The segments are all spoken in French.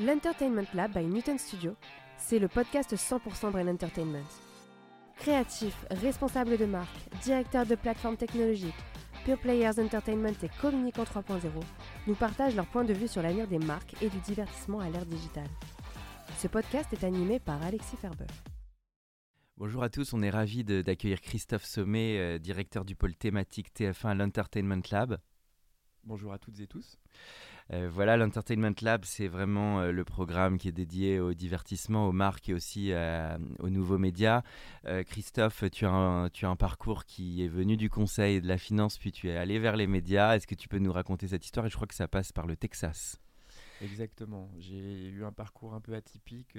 L'Entertainment Lab by Newton Studio, c'est le podcast 100% Brain Entertainment. Créatifs, responsables de marque, directeurs de plateformes technologiques, Pure Players Entertainment et Communicant 3.0 nous partagent leur point de vue sur l'avenir des marques et du divertissement à l'ère digitale. Ce podcast est animé par Alexis Ferber. Bonjour à tous, on est ravis de- d'accueillir Christophe Sommet, euh, directeur du pôle thématique TF1 l'Entertainment Lab. Bonjour à toutes et tous. Euh, voilà, l'Entertainment Lab, c'est vraiment euh, le programme qui est dédié au divertissement, aux marques et aussi euh, aux nouveaux médias. Christophe, tu as, un, parcours qui est venu du conseil et de la finance, puis tu es allé vers les médias. Est-ce que tu peux nous raconter cette histoire? Et je crois que ça passe par le Texas. Exactement. J'ai eu un parcours un peu atypique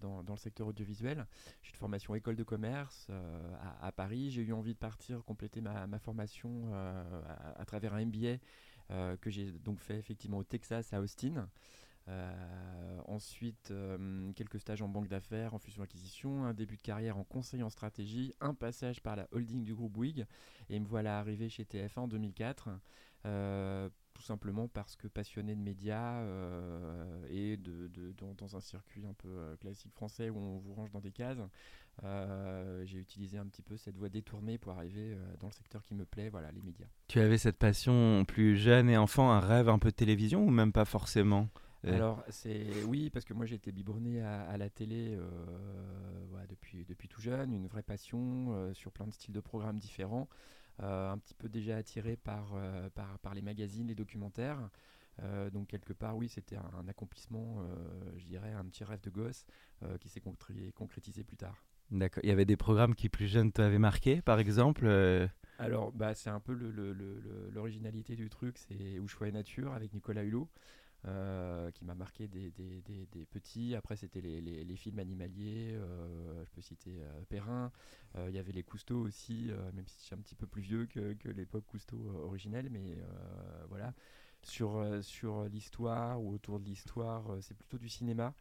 dans, le secteur audiovisuel. J'ai une formation école de commerce à, Paris. J'ai eu envie de partir compléter ma, ma formation à, travers un MBA que j'ai donc fait effectivement au Texas, à Austin. Euh, ensuite, euh, quelques stages en banque d'affaires, en fusion-acquisition, un début de carrière en conseil en stratégie, un passage par la holding du groupe Bouygues, et me voilà arrivé chez TF1 en 2004. euh, tout simplement parce que passionné de médias euh, et de, de- dans, dans un circuit un peu euh, classique français où on vous range dans des cases, euh, j'ai utilisé un petit peu cette voie détournée pour arriver dans le secteur qui me plaît, voilà, les médias. Tu avais cette passion plus jeune et enfant, un rêve un peu de télévision ou même pas forcément Euh, Alors, c'est oui, parce que moi j'ai été biberonné à, à la télé euh, depuis, depuis tout jeune, une vraie passion euh, sur plein de styles de programmes différents, un petit peu déjà attiré par, euh, par, par les magazines, les documentaires. Euh, donc quelque part, oui, c'était un, un accomplissement, euh, je dirais, un petit rêve de gosse euh, qui s'est concré- concrétisé plus tard. D'accord. Il y avait des programmes qui plus jeunes t'avaient marqué, par exemple euh, Alors, bah, c'est un peu le- le- le- le- l'originalité du truc, c'est Où et Nature avec Nicolas Hulot, euh, qui m'a marqué des, des- des- petits. Après, c'était les, les- films animaliers, euh, je peux citer euh, Perrin. Il y avait les Cousteau aussi, même si suis un petit peu plus vieux que, que l'époque Cousteau originelle, mais voilà. Sur, sur l'histoire ou autour de l'histoire, c'est plutôt du cinéma.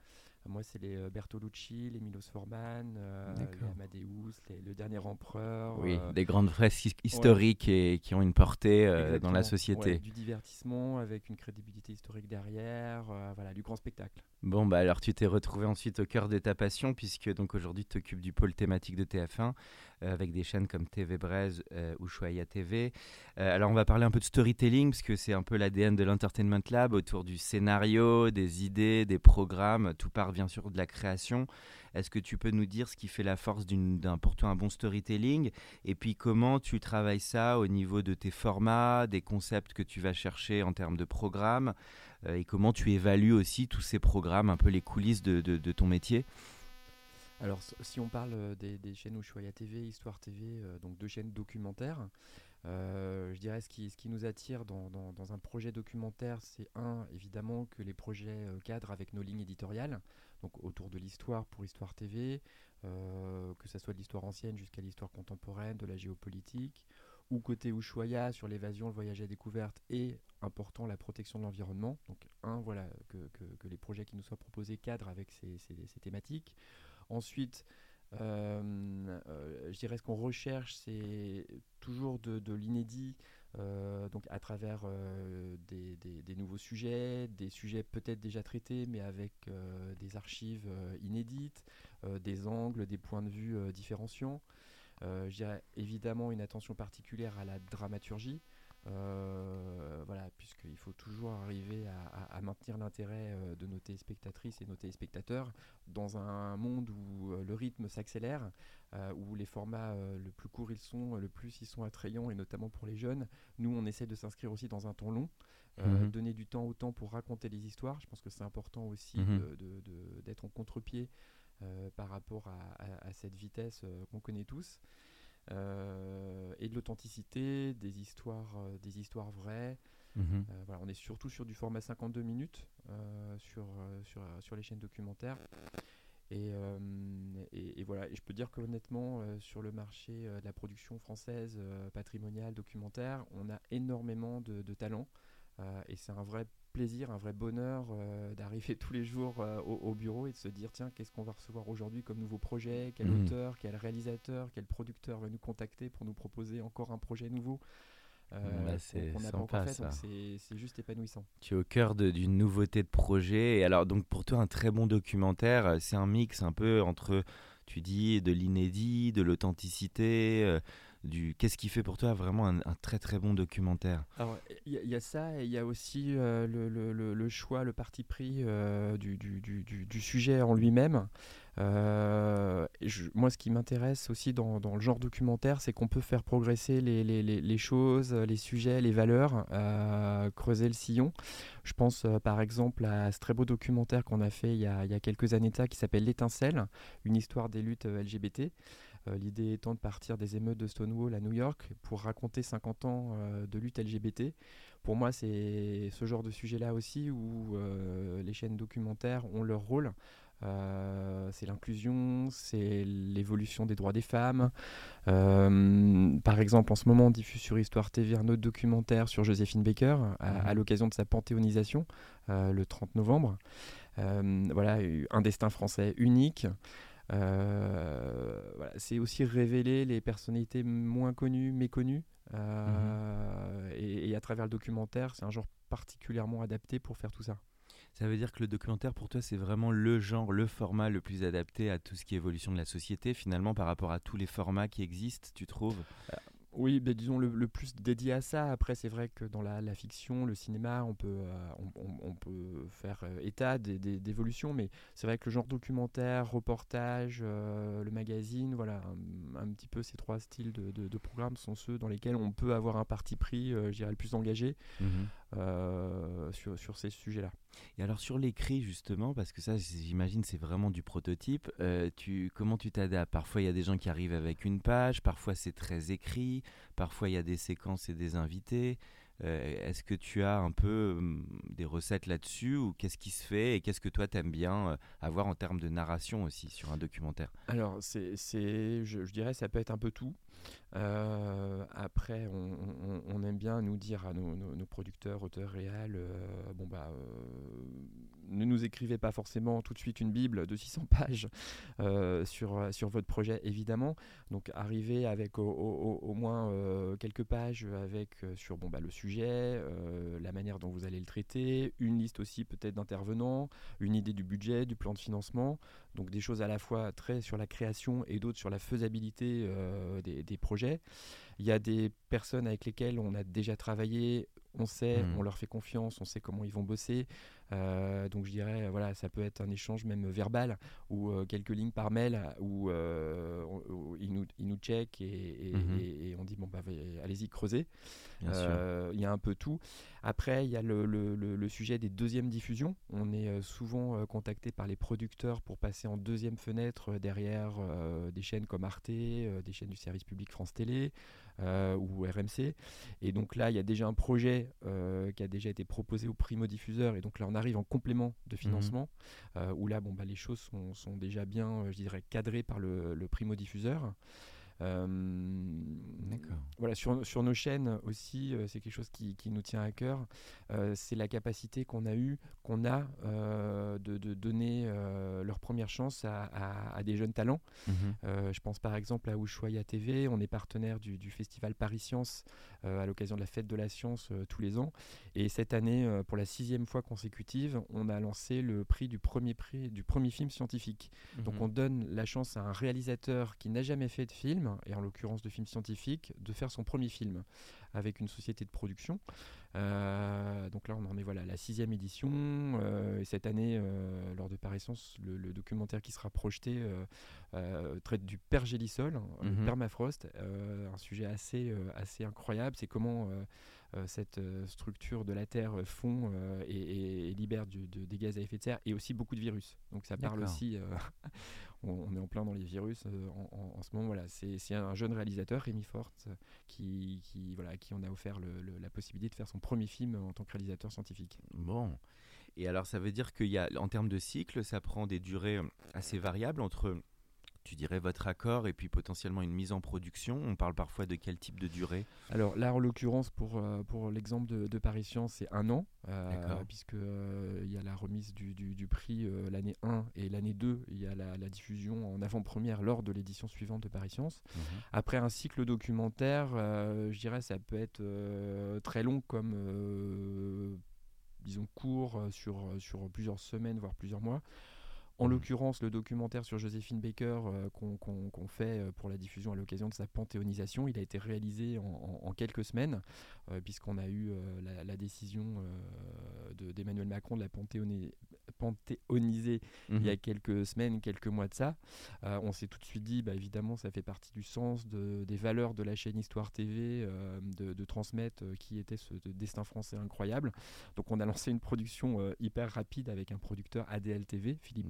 Moi, c'est les euh, Bertolucci, les Milos Forman, euh, les. Amadeus, les- Le Dernier Empereur. Oui, euh, des grandes fresques his- historiques et qui ont une portée euh, dans la société. Ouais, du divertissement avec une crédibilité historique derrière, euh, voilà, du grand spectacle. Bon, bah alors tu t'es retrouvé ensuite au cœur de ta passion, puisque donc aujourd'hui tu t'occupes du pôle thématique de TF1, euh, avec des chaînes comme TV Braise euh, ou Choya TV. Euh, alors on va parler un peu de storytelling, parce que c'est un peu l'ADN de l'Entertainment Lab, autour du scénario, des idées, des programmes, tout part bien sûr de la création. Est-ce que tu peux nous dire ce qui fait la force d'un pour toi un bon storytelling? Et puis comment tu travailles ça au niveau de tes formats, des concepts que tu vas chercher en termes de programmes? Et comment tu évalues aussi tous ces programmes, un peu les coulisses de, ton métier? Alors, si on parle euh, des, des chaînes Ushuaïa TV, Histoire TV, euh, donc deux chaînes documentaires, euh, je dirais ce qui, ce qui nous attire dans, un projet documentaire, c'est un, évidemment, que les projets euh, cadrent avec nos lignes éditoriales, donc autour de l'histoire pour Histoire TV, euh, que ce soit de l'histoire ancienne jusqu'à l'histoire contemporaine, de la géopolitique, ou côté Ushuaïa sur l'évasion, le voyage à découverte et, important, la protection de l'environnement. Donc, un, voilà, que, les projets qui nous soient proposés cadrent avec ces- thématiques. Ensuite, euh, euh, je dirais ce qu'on recherche, c'est toujours de, l'inédit, euh, donc à travers des, nouveaux sujets, des sujets peut-être déjà traités, mais avec des archives inédites, des angles, des points de vue différenciants. Euh, je dirais évidemment une attention particulière à la dramaturgie. Euh, voilà, puisqu'il faut toujours arriver à, à- à maintenir l'intérêt euh, de nos téléspectatrices et nos téléspectateurs dans un monde où euh, le rythme s'accélère, euh, où les formats le plus courts ils sont, le plus ils sont attrayants, et notamment pour les jeunes. Nous, on essaie de s'inscrire aussi dans un temps long, Mhm. donner du temps au temps pour raconter les histoires. Je pense que c'est important aussi Mhm. de- de- de- d'être en contre-pied par rapport à, à- à cette vitesse euh, qu'on connaît tous. Euh, et de l'authenticité, des histoires, euh, des histoires vraies, Mhm. voilà, on est surtout sur du format 52 minutes sur, sur, sur les chaînes documentaires. Et, et, voilà, et je peux dire qu'honnêtement, sur le marché de la production française patrimoniale, documentaire, on a énormément de, de talents. et c'est un vrai plaisir, un vrai bonheur euh, d'arriver tous les jours euh, au, bureau et de se dire tiens, qu'est-ce qu'on va recevoir aujourd'hui comme nouveau projet? Quel Mhm. auteur, quel réalisateur, quel producteur va nous contacter pour nous proposer encore un projet nouveau? Euh, Bah, c'est sympa, fait, donc ça. c'est juste épanouissant. Tu es au cœur d'une nouveauté de projet. Et alors, donc pour toi, un très bon documentaire, c'est un mix un peu entre, tu dis, de l'inédit, de l'authenticité, Qu'est-ce qui fait pour toi vraiment un, très très bon documentaire il y, a- ça, et il y a aussi euh, le, choix, le parti pris euh, du, sujet en lui-même. Euh, moi, ce qui m'intéresse aussi dans, le genre documentaire, c'est qu'on peut faire progresser les, choses, les sujets, les valeurs, creuser le sillon. Je pense par exemple à ce très beau documentaire qu'on a fait il y a, il y a quelques années de ça, qui s'appelle L'étincelle, une histoire des luttes LGBT. Euh, L'idée étant de partir des émeutes de Stonewall à New York pour raconter 50 ans euh, de lutte LGBT. Pour moi, c'est ce genre de sujet-là aussi où euh, les chaînes documentaires ont leur rôle. Euh, c'est l'inclusion, c'est l'évolution des droits des femmes. Euh, par exemple, en ce moment, on diffuse sur Histoire TV un autre documentaire sur Joséphine Baker à, Mhm. à l'occasion de sa panthéonisation euh, le 30 novembre. Voilà, un destin français unique. Euh, voilà, c'est aussi révéler les personnalités moins connues, méconnues. Euh, et, et à travers le documentaire, c'est un genre particulièrement adapté pour faire tout ça. Ça veut dire que le documentaire, pour toi, c'est vraiment le genre, le format le plus adapté à tout ce qui est évolution de la société, finalement, par rapport à tous les formats qui existent, tu trouves? Oui, ben, disons le, plus dédié à ça. Après, c'est vrai que dans la, fiction, le cinéma, on peut, euh, on, peut faire euh, état d'évolutions, mais c'est vrai que le genre documentaire, reportage, euh, le magazine, voilà, un, petit peu ces trois styles de, de- programmes sont ceux dans lesquels on peut avoir un parti pris, je dirais, le plus engagé euh, sur, sur ces sujets-là. Et alors sur l'écrit justement, parce que ça j'imagine c'est vraiment du prototype, euh, tu, comment tu t'adaptes? Parfois il y a des gens qui arrivent avec une page, parfois c'est très écrit, parfois il y a des séquences et des invités. Euh, Est-ce que tu as un peu hum, des recettes là-dessus ou qu'est-ce qui se fait et qu'est-ce que toi t'aimes bien avoir en termes de narration aussi sur un documentaire? Alors, c'est, je dirais, ça peut être un peu tout. Euh, après, on, aime bien nous dire à nos, producteurs, auteurs réels, euh, bon bah, euh, ne nous écrivez pas forcément tout de suite une bible de 600 pages sur, sur votre projet, évidemment. Donc, arriver avec au, moins quelques pages avec sur bon bah le sujet, la manière dont vous allez le traiter, une liste aussi peut-être d'intervenants, une idée du budget, du plan de financement. Donc des choses à la fois très sur la création et d'autres sur la faisabilité des, des projets. Il y a des personnes avec lesquelles on a déjà travaillé, on sait, Mhm. on leur fait confiance, on sait comment ils vont bosser. Euh, donc je dirais, voilà, ça peut être un échange même verbal ou euh, quelques lignes par mail où, euh, où ils, nous, ils nous checkent et, et- Mhm. et- et on dit, bon, bah, allez-y, creusez. Il y a un peu tout. Après, il y a le, le- le- le sujet des deuxièmes diffusions. On est souvent contacté par les producteurs pour passer en deuxième fenêtre derrière euh, des chaînes comme Arte, euh, des chaînes du service public France Télé euh, ou RMC. Et donc là, il y a déjà un projet qui a déjà été proposé au primo-diffuseur. Et donc là, on arrive en complément de financement, euh, où là, bon, bah, les choses sont, sont déjà bien, euh, je dirais, cadrées par le, le primo-diffuseur. Euh, D'accord. voilà, sur, sur nos chaînes aussi, euh, c'est quelque chose qui, qui nous tient à cœur. Euh, c'est la capacité qu'on a eu, qu'on a de, de donner leur première chance à, à- à des jeunes talents. Mhm. Je pense par exemple à Ushuaïa TV, on est partenaire du, du festival Paris Science à l'occasion de la fête de la science tous les ans. Et cette année, pour la sixième fois consécutive, on a lancé le prix du premier prix du premier film scientifique. Donc Mhm. on donne la chance à un réalisateur qui n'a jamais fait de film, et en l'occurrence de film scientifique, de faire son premier film avec une société de production. Euh, donc là on en est voilà à la sixième édition. euh, et cette année, euh, lors de Paris Science, le, le documentaire qui sera projeté traite du père Gélisol, hein, le Mhm. permafrost, un sujet assez, assez incroyable. C'est comment cette structure de la Terre fond et, libère du- de- des gaz à effet de serre et aussi beaucoup de virus. Donc ça parle aussi, on, est en plein dans les virus en, ce moment. Voilà, c'est un jeune réalisateur, Rémi Forte, qui, qui, voilà, qui en a offert la possibilité de faire son premier film en tant que réalisateur scientifique. Bon. Et alors, ça veut dire qu'il y a, en termes de cycle, ça prend des durées assez variables entre tu dirais votre accord et puis potentiellement une mise en production? On parle parfois de quel type de durée? Alors là, en l'occurrence, pour, euh, pour l'exemple de, de, Paris Science, c'est un an, euh, puisque euh, il y a la remise du, du, prix l'année 1 et l'année 2, il y a la, diffusion en avant-première lors de l'édition suivante de Paris Science. Mhm. Après un cycle documentaire, je dirais ça peut être très long comme disons court sur, sur plusieurs semaines, voire plusieurs mois. En l'occurrence, le documentaire sur Joséphine Baker euh, qu'on fait euh, pour la diffusion à l'occasion de sa panthéonisation, il a été réalisé en, quelques semaines, euh, puisqu'on a eu la, décision d'Emmanuel Macron de la panthéoniser il y a mmh. quelques semaines, quelques mois de ça. on s'est tout de suite dit, bah, évidemment, ça fait partie du sens des valeurs de la chaîne Histoire TV, de, transmettre qui était ce destin français incroyable. Donc on a lancé une production hyper rapide avec un producteur ADL TV, Philippe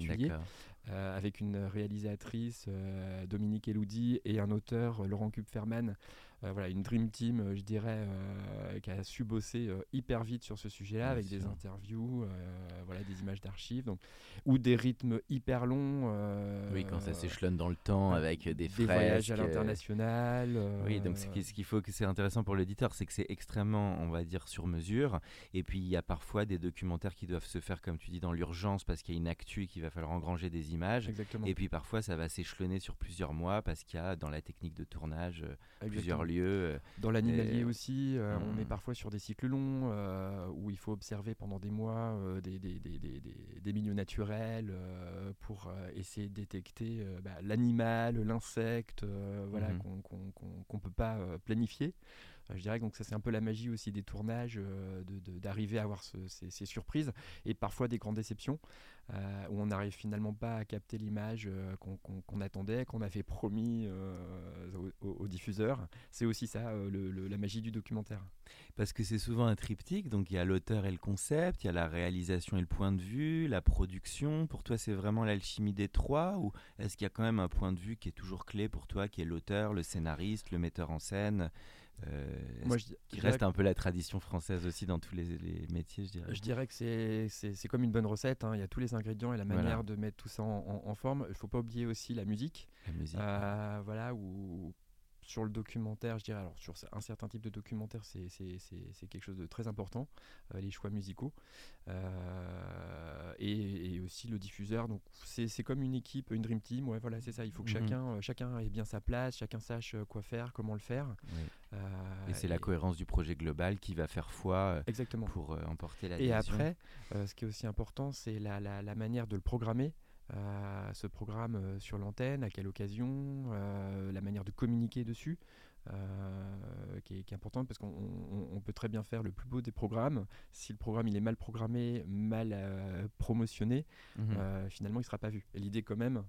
euh, avec une réalisatrice, euh, Dominique Eloudi, et un auteur, Laurent Kupferman, euh, voilà, une dream team, euh, je dirais, euh, qui a su bosser hyper vite sur ce sujet-là, avec des interviews, voilà, des images d'archives, ou des rythmes hyper longs. oui, quand ça s'échelonne dans le temps, avec des, des voyages à l'international. Oui, donc ce qu'il faut que c'est intéressant pour l'éditeur, c'est que c'est extrêmement, on va dire, sur mesure. Et puis il y a parfois des documentaires qui doivent se faire, comme tu dis, dans l'urgence, parce qu'il y a une actu qu'il va falloir engranger des images. Exactement. Et puis parfois ça va s'échelonner sur plusieurs mois, parce qu'il y a dans la technique de tournage plusieurs euh, Dans l'animalier aussi, euh, on est hmm. parfois sur des cycles longs euh, où il faut observer pendant des mois des, des, des, des, milieux naturels pour essayer de détecter bah, l'animal, l'insecte, voilà, hmm. qu'on ne peut pas planifier. Je dirais donc ça c'est un peu la magie aussi des tournages, d'arriver à avoir ces, surprises et parfois des grandes déceptions. Euh, où on n'arrive finalement pas à capter l'image euh, qu'on attendait, qu'on avait promis euh, aux, diffuseurs. C'est aussi ça, la magie du documentaire. Parce que c'est souvent un triptyque, donc il y a l'auteur et le concept, il y a la réalisation et le point de vue, la production. Pour toi, c'est vraiment l'alchimie des trois ou est-ce qu'il y a quand même un point de vue qui est toujours clé pour toi, qui est l'auteur, le scénariste, le metteur en scène? euh, Moi, je, qui reste un peu la tradition française aussi dans tous les, métiers, je dirais? Je dirais que c'est comme une bonne recette. Hein. Il y a tous les ingrédients et la manière de mettre tout ça en, forme. Il ne faut pas oublier aussi la musique. La musique. Euh, voilà, où sur le documentaire, je dirais, alors sur un certain type de documentaire, c'est quelque chose de très important, euh, les choix musicaux. Euh, et, aussi le diffuseur. Donc c'est comme une équipe, une dream team. Ouais, voilà, c'est ça. Il faut que mhm. chacun, euh, chacun ait bien sa place, chacun sache quoi faire, comment le faire. et c'est la cohérence du projet global qui va faire foi exactement. pour emporter la Et après, ce qui est aussi important, c'est la, la, manière de le programmer ce programme euh, sur l'antenne, à quelle occasion, euh, la manière de communiquer dessus. Euh, qui, est, importante parce qu'on peut très bien faire le plus beau des programmes. Si le programme il est mal programmé, mal promotionné, mhm. finalement il ne sera pas vu. Et l'idée quand même,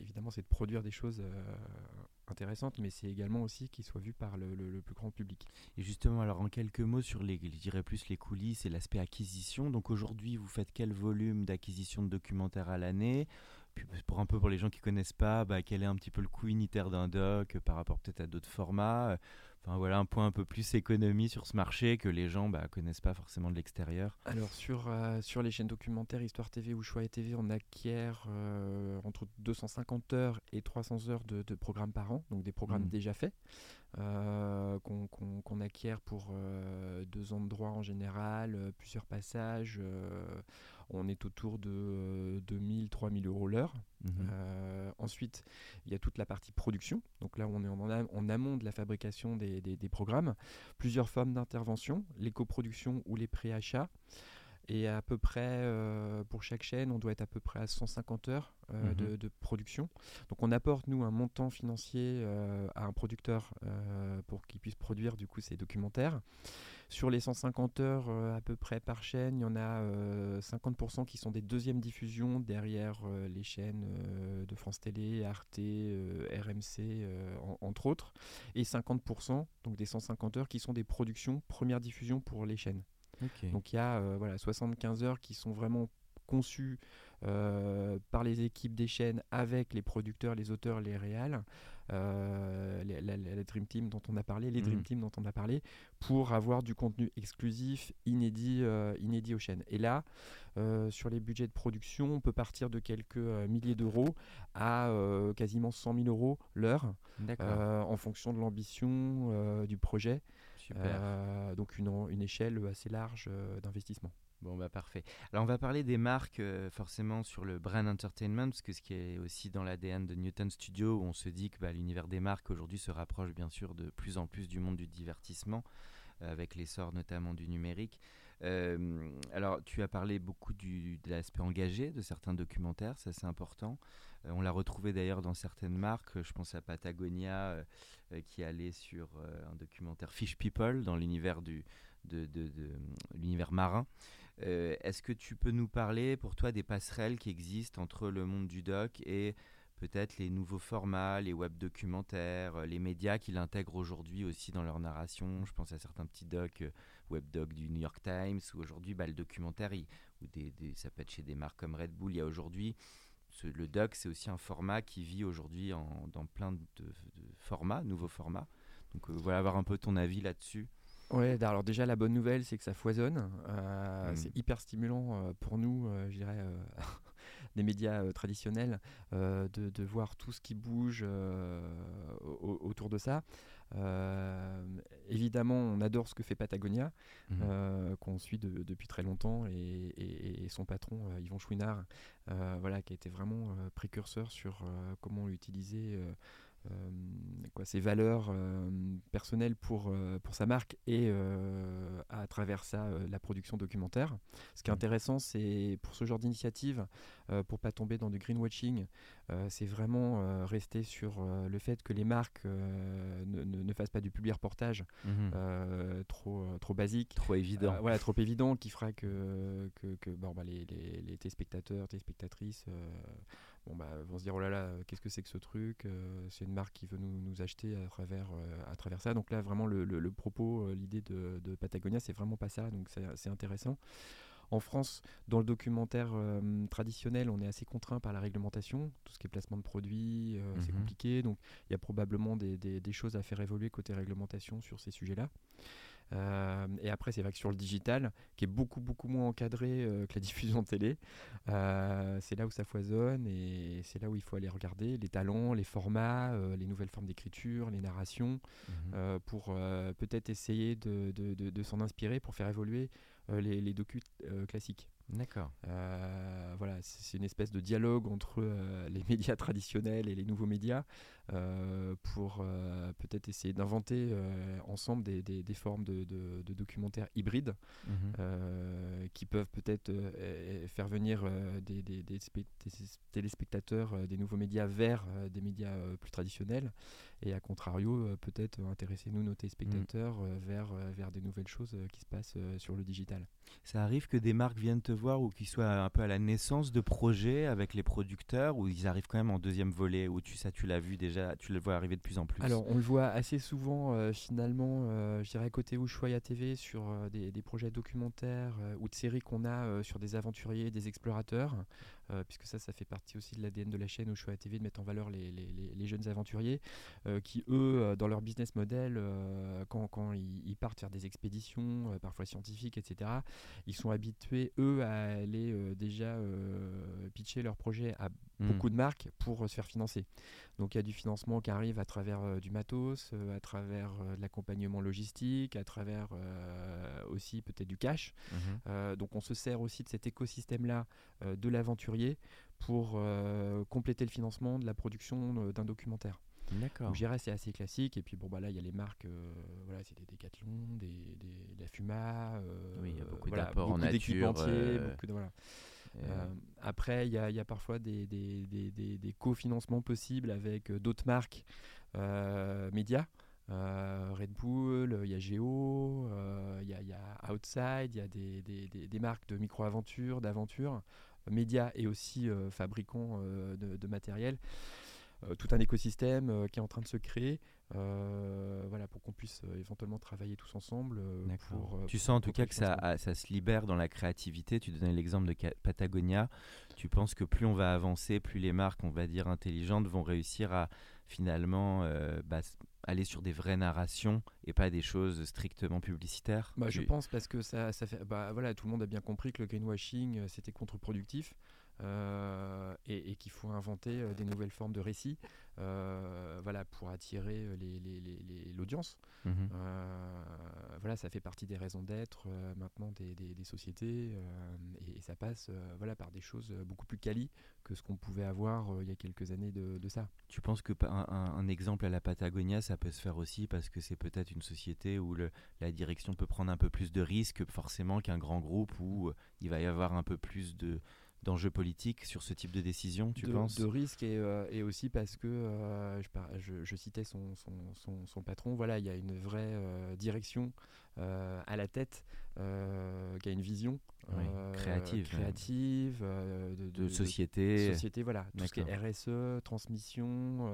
évidemment, c'est de produire des choses intéressante, mais c'est également aussi qu'il soit vu par le, plus grand public. Et justement, alors en quelques mots sur les, les coulisses et l'aspect acquisition. Donc aujourd'hui, vous faites quel volume d'acquisition de documentaires à l'année? Pour un peu pour les gens qui connaissent pas, bah, quel est un petit peu le coût unitaire d'un doc par rapport peut-être à d'autres formats Enfin voilà un point un peu plus économie sur ce marché que les gens bah, connaissent pas forcément de l'extérieur. Alors sur, euh, sur les chaînes documentaires Histoire TV ou Choix TV, on acquiert euh, entre 250 heures et 300 heures de, de programmes par an, donc des programmes mmh. déjà faits, euh, qu'on acquiert pour deux ans de droit en général, plusieurs passages on est autour de 2000, 3000 euros l'heure. Mhm. Euh, ensuite, il y a toute la partie production. Donc là, on est en, amont de la fabrication des, programmes. Plusieurs formes d'intervention, les coproductions ou les préachats. Et à peu près, euh, pour chaque chaîne, on doit être à peu près à 150 heures euh, mhm. de, production. Donc on apporte, nous, un montant financier à un producteur pour qu'il puisse produire, du coup, ces documentaires. Sur les 150 heures euh, à peu près par chaîne, il y en a 50% euh, qui sont des deuxièmes diffusions derrière euh, les chaînes de France Télé, Arte, RMC, entre autres, et 50%, donc des 150 heures, qui sont des productions première diffusion pour les chaînes. Donc il y a voilà, 75 heures qui sont vraiment conçu par les équipes des chaînes avec les producteurs, les auteurs, les réals, la, Dream Team dont on a parlé, les Dream mmh. Team dont on a parlé, pour avoir du contenu exclusif, inédit, inédit aux chaînes. Et là, sur les budgets de production, on peut partir de quelques milliers d'euros à quasiment 100 000 euros l'heure, en fonction de l'ambition du projet. Euh, donc une, une, échelle assez large euh, d'investissement. Bon, bah parfait. Alors, on va parler des marques euh, forcément sur le brand entertainment, parce que ce qui est aussi dans l'ADN de Newton Studio, où on se dit que bah, l'univers des marques aujourd'hui se rapproche bien sûr de plus en plus du monde du divertissement, avec l'essor notamment du numérique. alors, tu as parlé beaucoup de l'aspect engagé de certains documentaires, ça c'est important. on l'a retrouvé d'ailleurs dans certaines marques, je pense à Patagonia euh, qui allait sur euh, un documentaire Fish People dans l'univers du de, l'univers marin. Euh, est-ce que tu peux nous parler pour toi des passerelles qui existent entre le monde du doc et peut-être les nouveaux formats, les web documentaires, les médias qui l'intègrent aujourd'hui aussi dans leur narration? Je pense à certains petits docs, web docs du New York Times, ou aujourd'hui bah, le documentaire, ou des, ça peut être chez des marques comme Red Bull. Il y a aujourd'hui le doc, c'est aussi un format qui vit aujourd'hui dans plein de, formats, nouveaux formats. Donc euh, voilà, avoir un peu ton avis là-dessus. Ouais, alors déjà la bonne nouvelle c'est que ça foisonne. Euh, mmh. C'est hyper stimulant euh, pour nous, je dirais, des médias traditionnels, de, de, voir tout ce qui bouge autour de ça. Euh, évidemment, on adore ce que fait Patagonia, euh, qu'on suit depuis très longtemps, et, son patron euh, Yvon Chouinard, voilà, qui a été vraiment précurseur sur comment utiliser euh, quoi, ses valeurs euh, personnelles pour, euh, pour sa marque et à travers ça la production documentaire. Ce qui est mmh. intéressant, c'est pour ce genre d'initiative, pour pas tomber dans du greenwashing, c'est vraiment rester sur le fait que les marques ne, ne, fassent pas du public reportage mmh. trop, trop basique. Trop évident. voilà, trop évident qui fera que, que, que bon, bah, les, les, les, téléspectateurs, téléspectatrices bon bah, vont se dire oh là là, qu'est-ce que c'est que ce truc euh, C'est une marque qui veut nous, nous acheter à travers, euh, à travers ça. Donc là, vraiment, le, le, propos, euh, l'idée de, de, Patagonia, c'est vraiment pas ça. Donc c'est intéressant. En France, dans le documentaire traditionnel, on est assez contraint par la réglementation. Tout ce qui est placement de produits, c'est mhm. compliqué. Donc il y a probablement des, des, des, choses à faire évoluer côté réglementation sur ces sujets-là. Euh, et après, c'est vrai que sur le digital, qui est beaucoup, beaucoup moins encadré euh, que la diffusion télé, euh, c'est là où ça foisonne et c'est là où il faut aller regarder les talents, les formats, les nouvelles formes d'écriture, les narrations, mhm. pour peut-être essayer de, de, de, de s'en inspirer pour faire évoluer les, les docus classiques. D'accord. Euh, voilà, c'est une espèce de dialogue entre euh, les médias traditionnels et les nouveaux médias euh, pour peut-être essayer d'inventer ensemble des, des, formes de, de, documentaires hybrides mhm. qui peuvent peut-être faire venir des, des, téléspectateurs des nouveaux médias vers des médias plus traditionnels et à contrario peut-être intéresser nous nos téléspectateurs mhm. vers, vers des nouvelles choses qui se passent sur le digital. Ça arrive que des marques viennent te voir ou qu'ils soient un peu à la naissance de projets avec les producteurs ou ils arrivent quand même en deuxième volet ou tu ça tu l'as vu déjà, tu le vois arriver de plus en plus? Alors on le voit assez souvent euh, finalement, euh, je dirais côté Ushuaïa TV sur euh, des, des, projets documentaires ou de séries qu'on a sur des aventuriers, des explorateurs. Euh, puisque ça, ça fait partie aussi de l'ADN de la chaîne au choix TV de mettre en valeur les, les, les jeunes aventuriers euh, qui, eux, euh, dans leur business model, quand, quand ils, partent faire des expéditions, parfois scientifiques, etc., ils sont habitués, eux, à aller déjà pitcher leur projet à hmm. beaucoup de marques pour se faire financer. Donc il y a du financement qui arrive à travers du matos, à travers de l'accompagnement logistique, à travers aussi peut-être du cash. Mhm. donc on se sert aussi de cet écosystème-là de l'aventure pour euh, compléter le financement de la production euh, d'un documentaire. D'accord. Donc c'est assez classique. Et puis bon, bah là, il y a les marques, euh, voilà, c'est des Decathlon, des, des, la Fuma. oui, il y a beaucoup d'apports en nature. Beaucoup de, voilà. après, il y, y, a parfois des, des, des cofinancements possibles avec d'autres marques médias. Red Bull, il y a Geo, il y, y, a Outside, il y a des, des marques de micro-aventure, d'aventure médias et aussi euh, fabricants euh, de, matériel. tout un écosystème qui est en train de se créer. voilà, pour qu'on puisse éventuellement travailler tous ensemble. tu sens en tout cas que ça, ça se libère dans la créativité. Tu donnais l'exemple de Patagonia. Tu penses que plus on va avancer, plus les marques, on va dire intelligentes, vont réussir à finalement bah, aller sur des vraies narrations et pas des choses strictement publicitaires bah, Je pense parce que ça, ça fait. Bah, voilà, tout le monde a bien compris que le greenwashing, euh, c'était contre-productif. Euh, et, qu'il faut inventer euh, des nouvelles formes de récits voilà, pour attirer l'audience. Les, mhm. voilà, ça fait partie des raisons d'être maintenant des, sociétés et, ça passe voilà, par des choses beaucoup plus quali que ce qu'on pouvait avoir il y a quelques années de, ça. Tu penses que un, un, exemple à la Patagonia, ça peut se faire aussi parce que c'est peut-être une société où le, la direction peut prendre un peu plus de risques forcément qu'un grand groupe où il va y avoir un peu plus de d'enjeux politiques sur ce type de décision, tu penses De risques et, euh, et, aussi parce que, euh, je, je, citais son, son, son, patron, voilà, il y a une vraie euh, direction à la tête, qui a une vision créative, créative de, de, société. société, voilà, tout ce qui est RSE, transmission.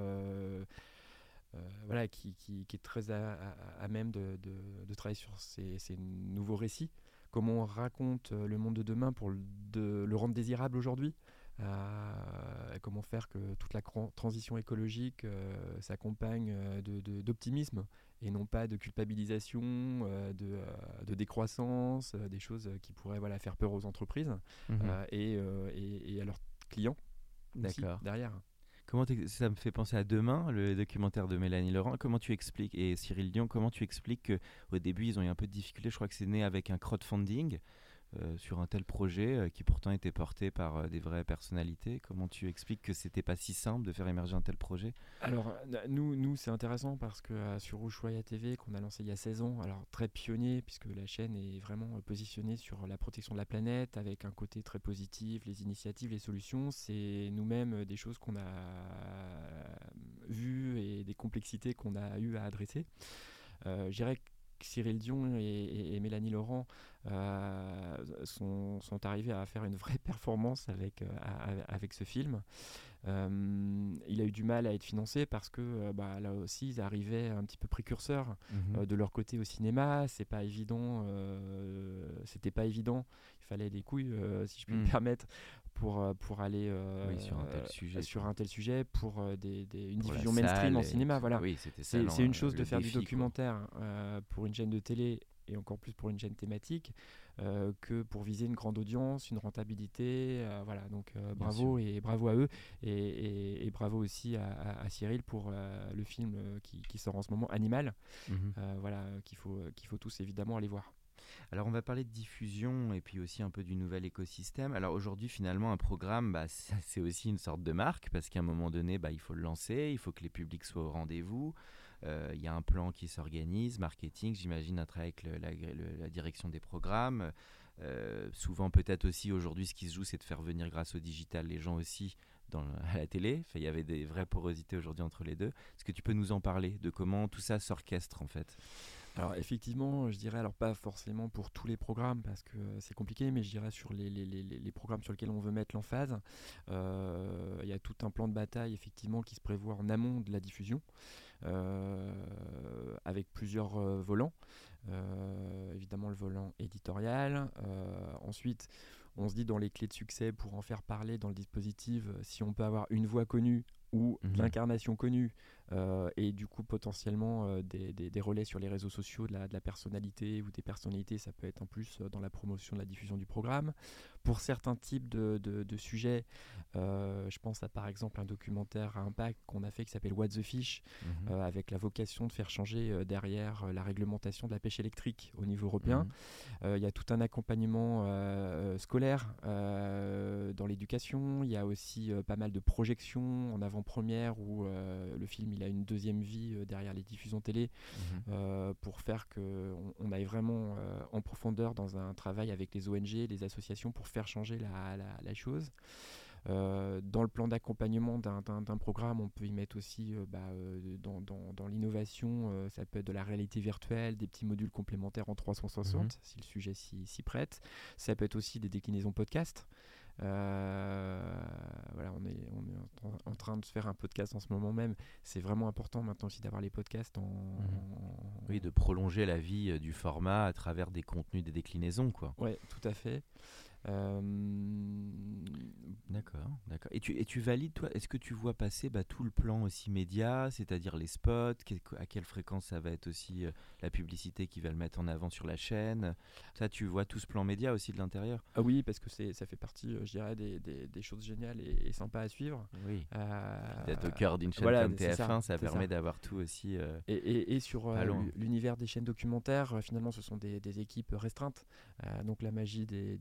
voilà, qui, qui, qui, est très à, à, même de, de, travailler sur ces, ces nouveaux récits comment on raconte euh, le monde de demain pour le, rendre désirable aujourd'hui. Euh, comment faire que toute la transition écologique euh, s'accompagne d'optimisme et non pas de culpabilisation, de, décroissance, des choses qui pourraient voilà, faire peur aux entreprises mmh et, et, à leurs clients derrière. Comment ça me fait penser à Demain, le documentaire de Mélanie Laurent. Comment tu expliques, et Cyril Dion, comment tu expliques qu'au début, ils ont eu un peu de difficulté Je crois que c'est né avec un crowdfunding. Euh, sur un tel projet euh, qui pourtant était porté par euh, des vraies personnalités Comment tu expliques que c'était pas si simple de faire émerger un tel projet? Alors nous, c'est intéressant parce que sur Ushuaia TV qu'on a lancé il y a 16 ans, alors très pionnier puisque la chaîne est vraiment positionnée sur la protection de la planète avec un côté très positif, les initiatives, les solutions, c'est nous-mêmes des choses qu'on a vues et des complexités qu'on a eu à adresser. Euh, je dirais que Cyril Dion et, Mélanie Laurent euh, sont, sont, arrivés à faire une vraie performance avec, euh, avec ce film. Euh, il a eu du mal à être financé parce que bah, là aussi ils arrivaient un petit peu précurseurs mhm. de leur côté au cinéma. C'est pas évident, c'était pas évident. Il fallait des couilles, si je puis me mhm. permettre, pour, pour aller sur, un tel sujet, sur un tel sujet, pour des, une diffusion mainstream en cinéma. Voilà. c'est une chose de faire du documentaire pour une chaîne de télé et encore plus pour une chaîne thématique, euh, que pour viser une grande audience, une rentabilité. Euh, voilà, donc euh, bravo et bravo à eux et, et, bravo aussi à, Cyril pour le film qui, qui, sort en ce moment, Animal. Mhm. voilà, qu'il faut, qu'il faut tous évidemment aller voir. Alors on va parler de diffusion et puis aussi un peu du nouvel écosystème. Alors aujourd'hui finalement un programme bah, c'est aussi une sorte de marque parce qu'à un moment donné bah, il faut le lancer, il faut que les publics soient au rendez-vous. Euh, il y a un plan qui s'organise, marketing, j'imagine, un travail avec la, direction des programmes. Euh, souvent, peut-être aussi aujourd'hui, ce qui se joue, c'est de faire venir grâce au digital les gens aussi dans, à la télé. il y avait des vraies porosités aujourd'hui entre les deux. Est-ce que tu peux nous en parler de comment tout ça s'orchestre en fait? Alors effectivement, je dirais alors pas forcément pour tous les programmes parce que c'est compliqué, mais je dirais sur les, les, les, programmes sur lesquels on veut mettre l'emphase, euh, il y a tout un plan de bataille effectivement qui se prévoit en amont de la diffusion. Euh, avec plusieurs euh, volants. Euh, évidemment le volant éditorial. ensuite, on se dit dans les clés de succès pour en faire parler dans le dispositif, si on peut avoir une voix connue ou mhm. l'incarnation connue euh, et du coup potentiellement euh, des, des, relais sur les réseaux sociaux de la, de la, personnalité ou des personnalités, ça peut être en plus euh, dans la promotion de la diffusion du programme. Pour certains types de, de, sujets, je pense à par exemple un documentaire à impact qu'on a fait qui s'appelle What the Fish, mhm. avec la vocation de faire changer derrière la réglementation de la pêche électrique au niveau européen. Mhm. Il y a tout un accompagnement scolaire dans l'éducation, il y a aussi pas mal de projections en avant-première où le film il a une deuxième vie euh, derrière les diffusions télé mhm. euh, pour faire qu'on on aille vraiment euh, en profondeur dans un travail avec les ONG, les associations pour faire changer la, la, chose. dans le plan d'accompagnement d'un programme, on peut y mettre aussi bah, dans, dans, dans l'innovation, ça peut être de la réalité virtuelle, des petits modules complémentaires en 360 mhm. si le sujet s'y prête. Ça peut être aussi des déclinaisons podcast. Voilà, on est, on est en, train de se faire un podcast en ce moment même. C'est vraiment important maintenant aussi d'avoir les podcasts en, mmh. Oui, de prolonger la vie du format à travers des contenus, des déclinaisons, quoi. Ouais, tout à fait. Euh, d'accord, d'accord. Et tu, et tu valides, toi, est-ce que tu vois passer bah, tout le plan aussi média, c'est-à-dire les spots, à quelle fréquence ça va être aussi euh, la publicité qui va le mettre en avant sur la chaîne? Ça, tu vois tout ce plan média aussi de l'intérieur? Ah oui, parce que ça fait partie, euh, je dirais, des, des, choses géniales et, sympas à suivre. Oui. D'être au cœur d'une chaîne comme TF1, ça, permet d'avoir tout aussi. et, et, sur l'univers des chaînes documentaires, finalement, ce sont des, équipes restreintes. donc la magie des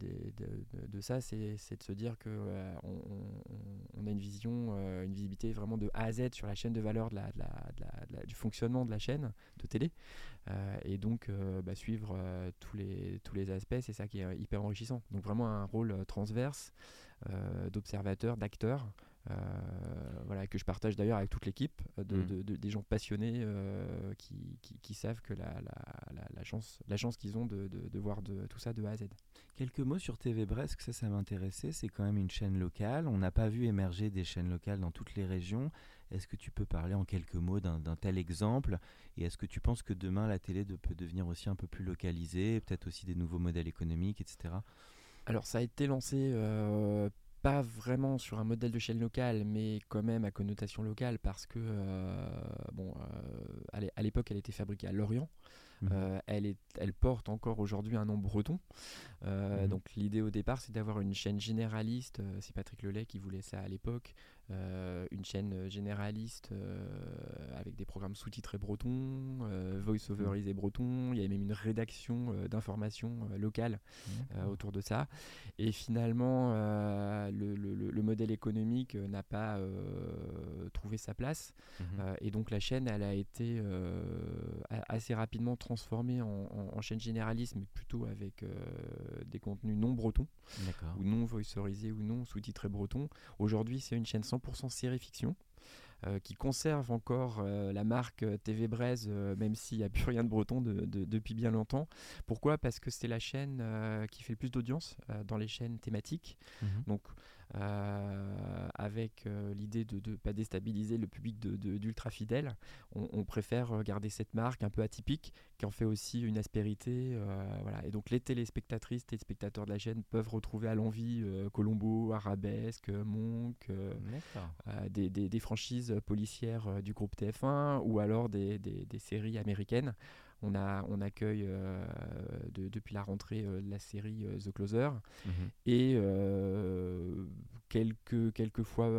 de, ça, c'est de se dire que euh, on, a une vision, euh, une visibilité vraiment de A à Z sur la chaîne de valeur de la, du fonctionnement de la chaîne de télé. Euh, et donc bah, suivre tous, les, tous les aspects, c'est ça qui est hyper enrichissant. Donc vraiment un rôle transverse d'observateur, d'acteur. Euh, voilà, que je partage d'ailleurs avec toute l'équipe, euh, mm. de, des gens passionnés euh, qui, qui, savent que la, la, la, chance, la chance qu'ils ont de, voir de, tout ça de A à Z. Quelques mots sur TV Brest, ça, ça m'intéressait. C'est quand même une chaîne locale. On n'a pas vu émerger des chaînes locales dans toutes les régions. Est-ce que tu peux parler en quelques mots d'un tel exemple? Et est-ce que tu penses que demain, la télé peut devenir aussi un peu plus localisée, peut-être aussi des nouveaux modèles économiques, etc. Alors, ça a été lancé pas vraiment sur un modèle de chaîne locale, mais quand même à connotation locale parce que, euh, bon, euh, à l'époque, elle était fabriquée à Lorient. Mhm. Euh, elle, est, elle porte encore aujourd'hui un nom breton. Mhm. Donc l'idée au départ, c'est d'avoir une chaîne généraliste. c'est Patrick Lelay qui voulait ça à l'époque. Euh, une chaîne généraliste euh, avec des programmes sous-titrés bretons, euh, voice-overisés breton. Il y avait même une rédaction d'informations locales mmh. autour de ça. Et finalement, le, modèle économique n'a pas trouvé sa place. Mmh. et donc la chaîne, elle a été assez rapidement transformée en, chaîne généraliste, mais plutôt avec des contenus non bretons, ou non voice-overisés ou non sous-titrés bretons. Aujourd'hui, c'est une chaîne 100% série fiction. Euh, qui conserve encore euh, la marque euh, TV Braise, même s'il n'y a plus rien de breton depuis bien longtemps. Pourquoi? Parce que c'est la chaîne qui fait le plus d'audience dans les chaînes thématiques. Mhm. Donc avec euh, l'idée de ne pas déstabiliser le public d'ultra fidèles. On, préfère garder cette marque un peu atypique qui en fait aussi une aspérité. Euh, voilà. Et donc les téléspectatrices, téléspectateurs de la chaîne peuvent retrouver à l'envie Colombo, Arabesque, Monk, des, des, franchises policières du groupe TF1 ou alors des, des séries américaines. On, a, on accueille euh, depuis la rentrée euh, la série euh, The Closer. Mhm. Et quelques, quelques fois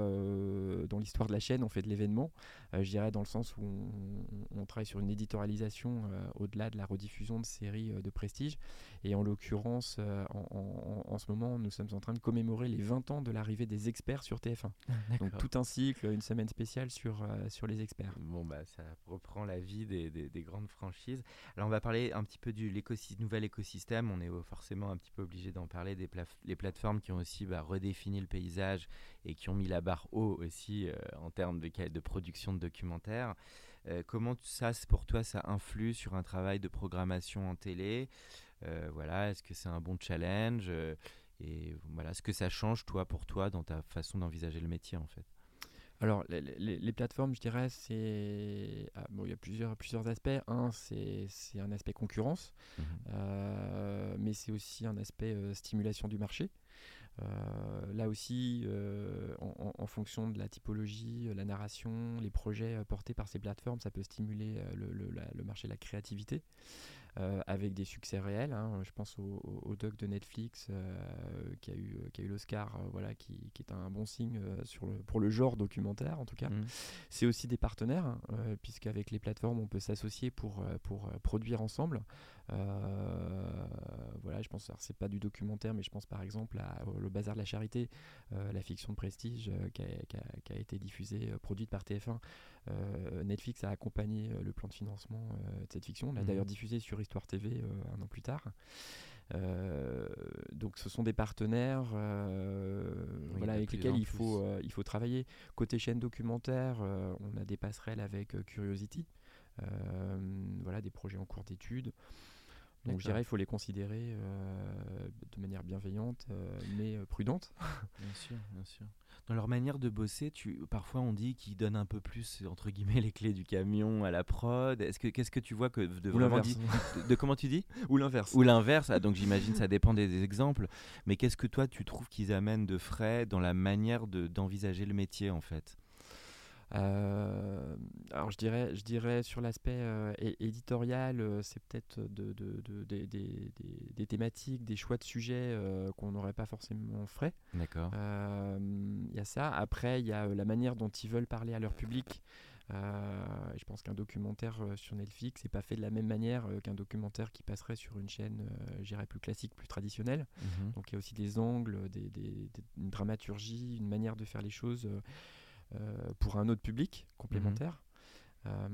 dans l'histoire de la chaîne, on fait de l'événement. je dirais dans le sens où on, travaille sur une éditorialisation au-delà de la rediffusion de séries de prestige. Et en l'occurrence, en, en, ce moment, nous sommes en train de commémorer les 20 ans de l'arrivée des experts sur TF1. Donc tout un cycle, une semaine spéciale sur, sur les experts. Bon, bah, ça reprend la vie des, des, des grandes franchises. Alors on va parler un petit peu du nouvel écosystème. On est forcément un petit peu obligé d'en parler des les plateformes qui ont aussi bah, redéfini le paysage et qui ont mis la barre haut aussi euh, en termes de, de, production de documentaires. Euh, comment ça, pour toi, ça influe sur un travail de programmation en télé? euh, Voilà, est-ce que c'est un bon challenge Et voilà, ce que ça change toi pour toi dans ta façon d'envisager le métier en fait? Alors, les, plateformes, je dirais, c'est. Ah, bon, il y a plusieurs, plusieurs aspects. Un, c'est un aspect concurrence, mmh euh, mais c'est aussi un aspect euh, stimulation du marché. Euh, là aussi, en, fonction de la typologie, la narration, les projets portés par ces plateformes, ça peut stimuler le, le marché de la créativité. Euh, avec des succès réels. Hein. Je pense au, doc de Netflix euh, qui a eu, qui a eu l'Oscar, euh, voilà, qui, qui, est un bon signe sur le, pour le genre documentaire en tout cas. Mmh. C'est aussi des partenaires, hein, puisqu'avec les plateformes on peut s'associer pour, pour produire ensemble. Voilà, je pense, c'est pas du documentaire, mais je pense par exemple à Le Bazar de la Charité, la fiction de prestige qui a, qui, a, été diffusée, produite par TF1. Netflix a accompagné le plan de financement de cette fiction. On l'a mmh. d'ailleurs diffusé sur Histoire TV euh, un an plus tard. Euh, donc ce sont des partenaires euh, voilà, avec lesquels il faut, il faut travailler. Côté chaîne documentaire, on a des passerelles avec Curiosity, voilà, des projets en cours d'étude. Donc je dirais il faut les considérer de manière bienveillante mais prudente. bien sûr, bien sûr. Dans leur manière de bosser, tu, parfois on dit qu'ils donnent un peu plus entre guillemets les clés du camion à la prod. Est-ce que qu'est-ce que tu vois que de vraiment de, comment tu dis? Ou l'inverse. Ou l'inverse. Ah, donc j'imagine ça dépend des, exemples. Mais qu'est-ce que toi tu trouves qu'ils amènent de frais dans la manière d'envisager le métier en fait? euh, alors je dirais, je dirais sur l'aspect euh, éditorial, euh, c'est peut-être de, de, des thématiques, des choix de sujets qu'on n'aurait pas forcément frais. D'accord. Il y a ça. Après, il y a la manière dont ils veulent parler à leur public. je pense qu'un documentaire sur Netflix n'est pas fait de la même manière qu'un documentaire qui passerait sur une chaîne, j'irais plus classique, plus traditionnelle. Mhm. Donc il y a aussi des angles, des, une dramaturgie, une manière de faire les choses euh, pour un autre public complémentaire. Euh,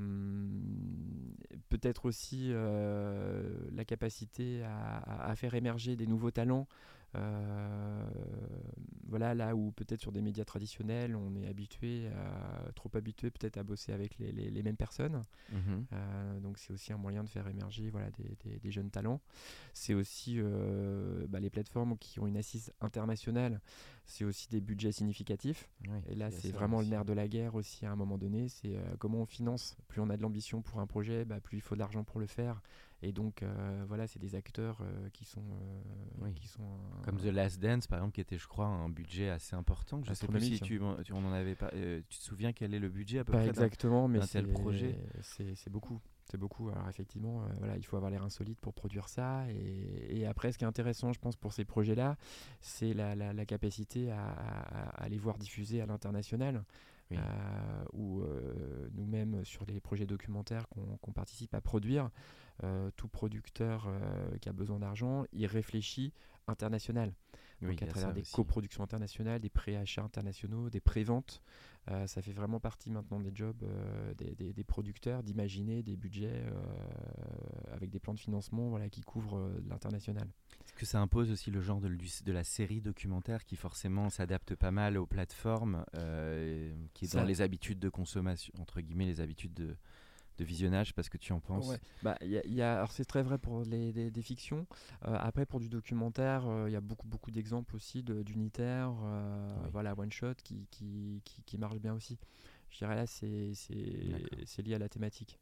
peut-être aussi euh, la capacité à, faire émerger des nouveaux talents euh, voilà, là où peut-être sur des médias traditionnels, on est habitué, trop habitué peut-être à bosser avec les, mêmes personnes. Mhm. Euh, donc c'est aussi un moyen de faire émerger voilà, des, jeunes talents. C'est aussi euh, bah, les plateformes qui ont une assise internationale, c'est aussi des budgets significatifs. Et là, c'est vraiment le nerf de la guerre aussi à un moment donné. C'est comment on finance. Plus on a de l'ambition pour un projet, bah, plus il faut de l'argent pour le faire. Et donc, euh, voilà, c'est des acteurs euh, qui sont. Euh, qui sont Comme The Last Dance, par exemple, qui était, je crois, un budget assez important. Je sais plus si tu, tu, en avais pas, tu te souviens quel est le budget à peu pas près exactement, mais c'est projet? C'est beaucoup. C'est beaucoup. Alors effectivement, voilà, il faut avoir l'air insolite pour produire ça. Et, après, ce qui est intéressant, je pense, pour ces projets-là, c'est la, la, capacité à, à, à, les voir diffuser à l'international. Oui. ou nous-mêmes sur les projets documentaires qu'on participe à produire, euh, tout producteur euh, qui a besoin d'argent, il réfléchit international. Donc à travers des coproductions internationales, des pré-achats internationaux, des pré-ventes, euh, ça fait vraiment partie maintenant des jobs des, producteurs d'imaginer des budgets avec des plans de financement voilà, qui couvrent l'international. Est-ce que ça impose aussi le genre de, de la série documentaire qui forcément s'adapte pas mal aux plateformes, qui est dans les habitudes de consommation, entre guillemets les habitudes de, de visionnage parce que tu en penses bah, y a, Alors c'est très vrai pour les, des fictions. Euh, après pour du documentaire, euh, il y a beaucoup, beaucoup d'exemples aussi d'unitaires, euh, voilà, one shot qui, qui, qui, marche bien aussi. Je dirais là c'est lié à la thématique.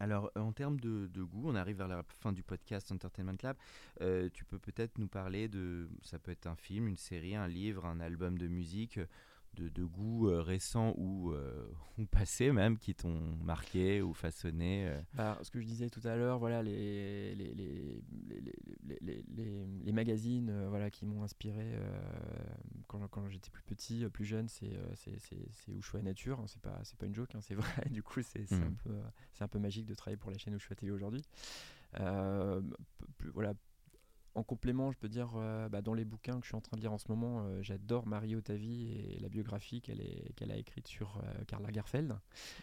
Alors, en termes de, de, goût, on arrive vers la fin du podcast Entertainment Lab. tu peux peut-être nous parler de. Ça peut être un film, une série, un livre, un album de musique de, de goûts euh, récents ou, euh, ou, passés même qui t'ont marqué ou façonné euh bah, Ce que je disais tout à l'heure, voilà, les, les, les, les, les magazines voilà, qui m'ont inspiré quand, quand j'étais plus petit, plus jeune, c'est c'est Ushuaïa Nature. Hein, c'est pas, pas une joke, hein, c'est vrai. Du coup, c'est un, mmh. peu, un peu magique de travailler pour la chaîne Ushuaïa TV aujourd'hui. voilà, en complément, je peux dire, euh, bah, dans les bouquins que je suis en train de lire en ce moment, euh, j'adore Marie Otavi et la biographie qu'elle a écrite sur euh, Karl Lagerfeld.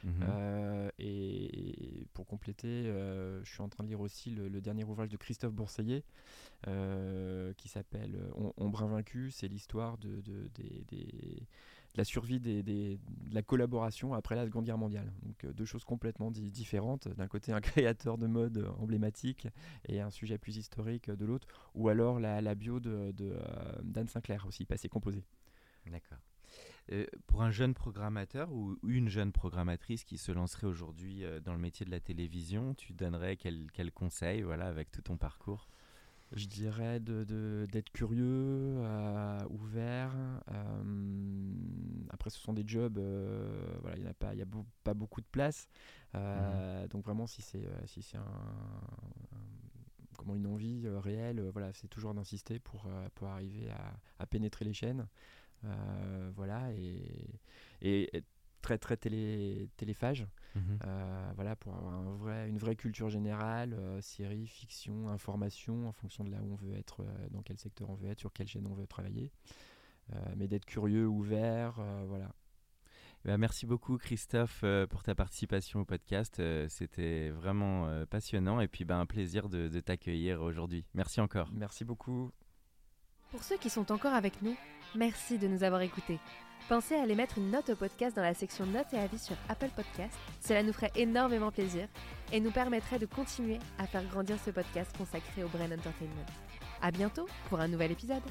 Mhm. Et, pour compléter, je suis en train de lire aussi le, dernier ouvrage de Christophe Bourseillet qui s'appelle Ombre invaincu. C'est l'histoire de, des la survie des, de la collaboration après la Seconde Guerre mondiale. Donc euh, deux choses complètement différentes. D'un côté un créateur de mode euh, emblématique et un sujet plus historique de l'autre, ou alors la, bio de, euh, d'Anne Sinclair aussi, passé composé. D'accord. pour un jeune programmateur ou une jeune programmatrice qui se lancerait aujourd'hui dans le métier de la télévision, tu donnerais quel, quel conseil voilà, avec tout ton parcours? Je dirais d'être de, d'être curieux, euh, ouvert. Euh, après, ce sont des jobs, euh, voilà, il n'y a, pas, y a pas beaucoup de place. Mmh. Donc vraiment, si c'est si c'est un, comment une envie réelle, voilà, c'est toujours d'insister pour, pour arriver à, à, pénétrer les chaînes. voilà, et, et très très télé, téléphage. Mhm. Euh, voilà, pour avoir un vrai, une vraie culture générale, euh, série, fiction, information, en fonction de là où on veut être, euh, dans quel secteur on veut être, sur quelle chaîne on veut travailler. mais d'être curieux, ouvert, voilà. Eh ben, merci beaucoup Christophe pour ta participation au podcast. C'était vraiment passionnant et puis ben, un plaisir de, de t'accueillir aujourd'hui. Merci encore. Merci beaucoup. Pour ceux qui sont encore avec nous, merci de nous avoir écoutés. Pensez à aller mettre une note au podcast dans la section notes et avis sur Apple Podcast. Cela nous ferait énormément plaisir et nous permettrait de continuer à faire grandir ce podcast consacré au Brain Entertainment. À bientôt pour un nouvel épisode.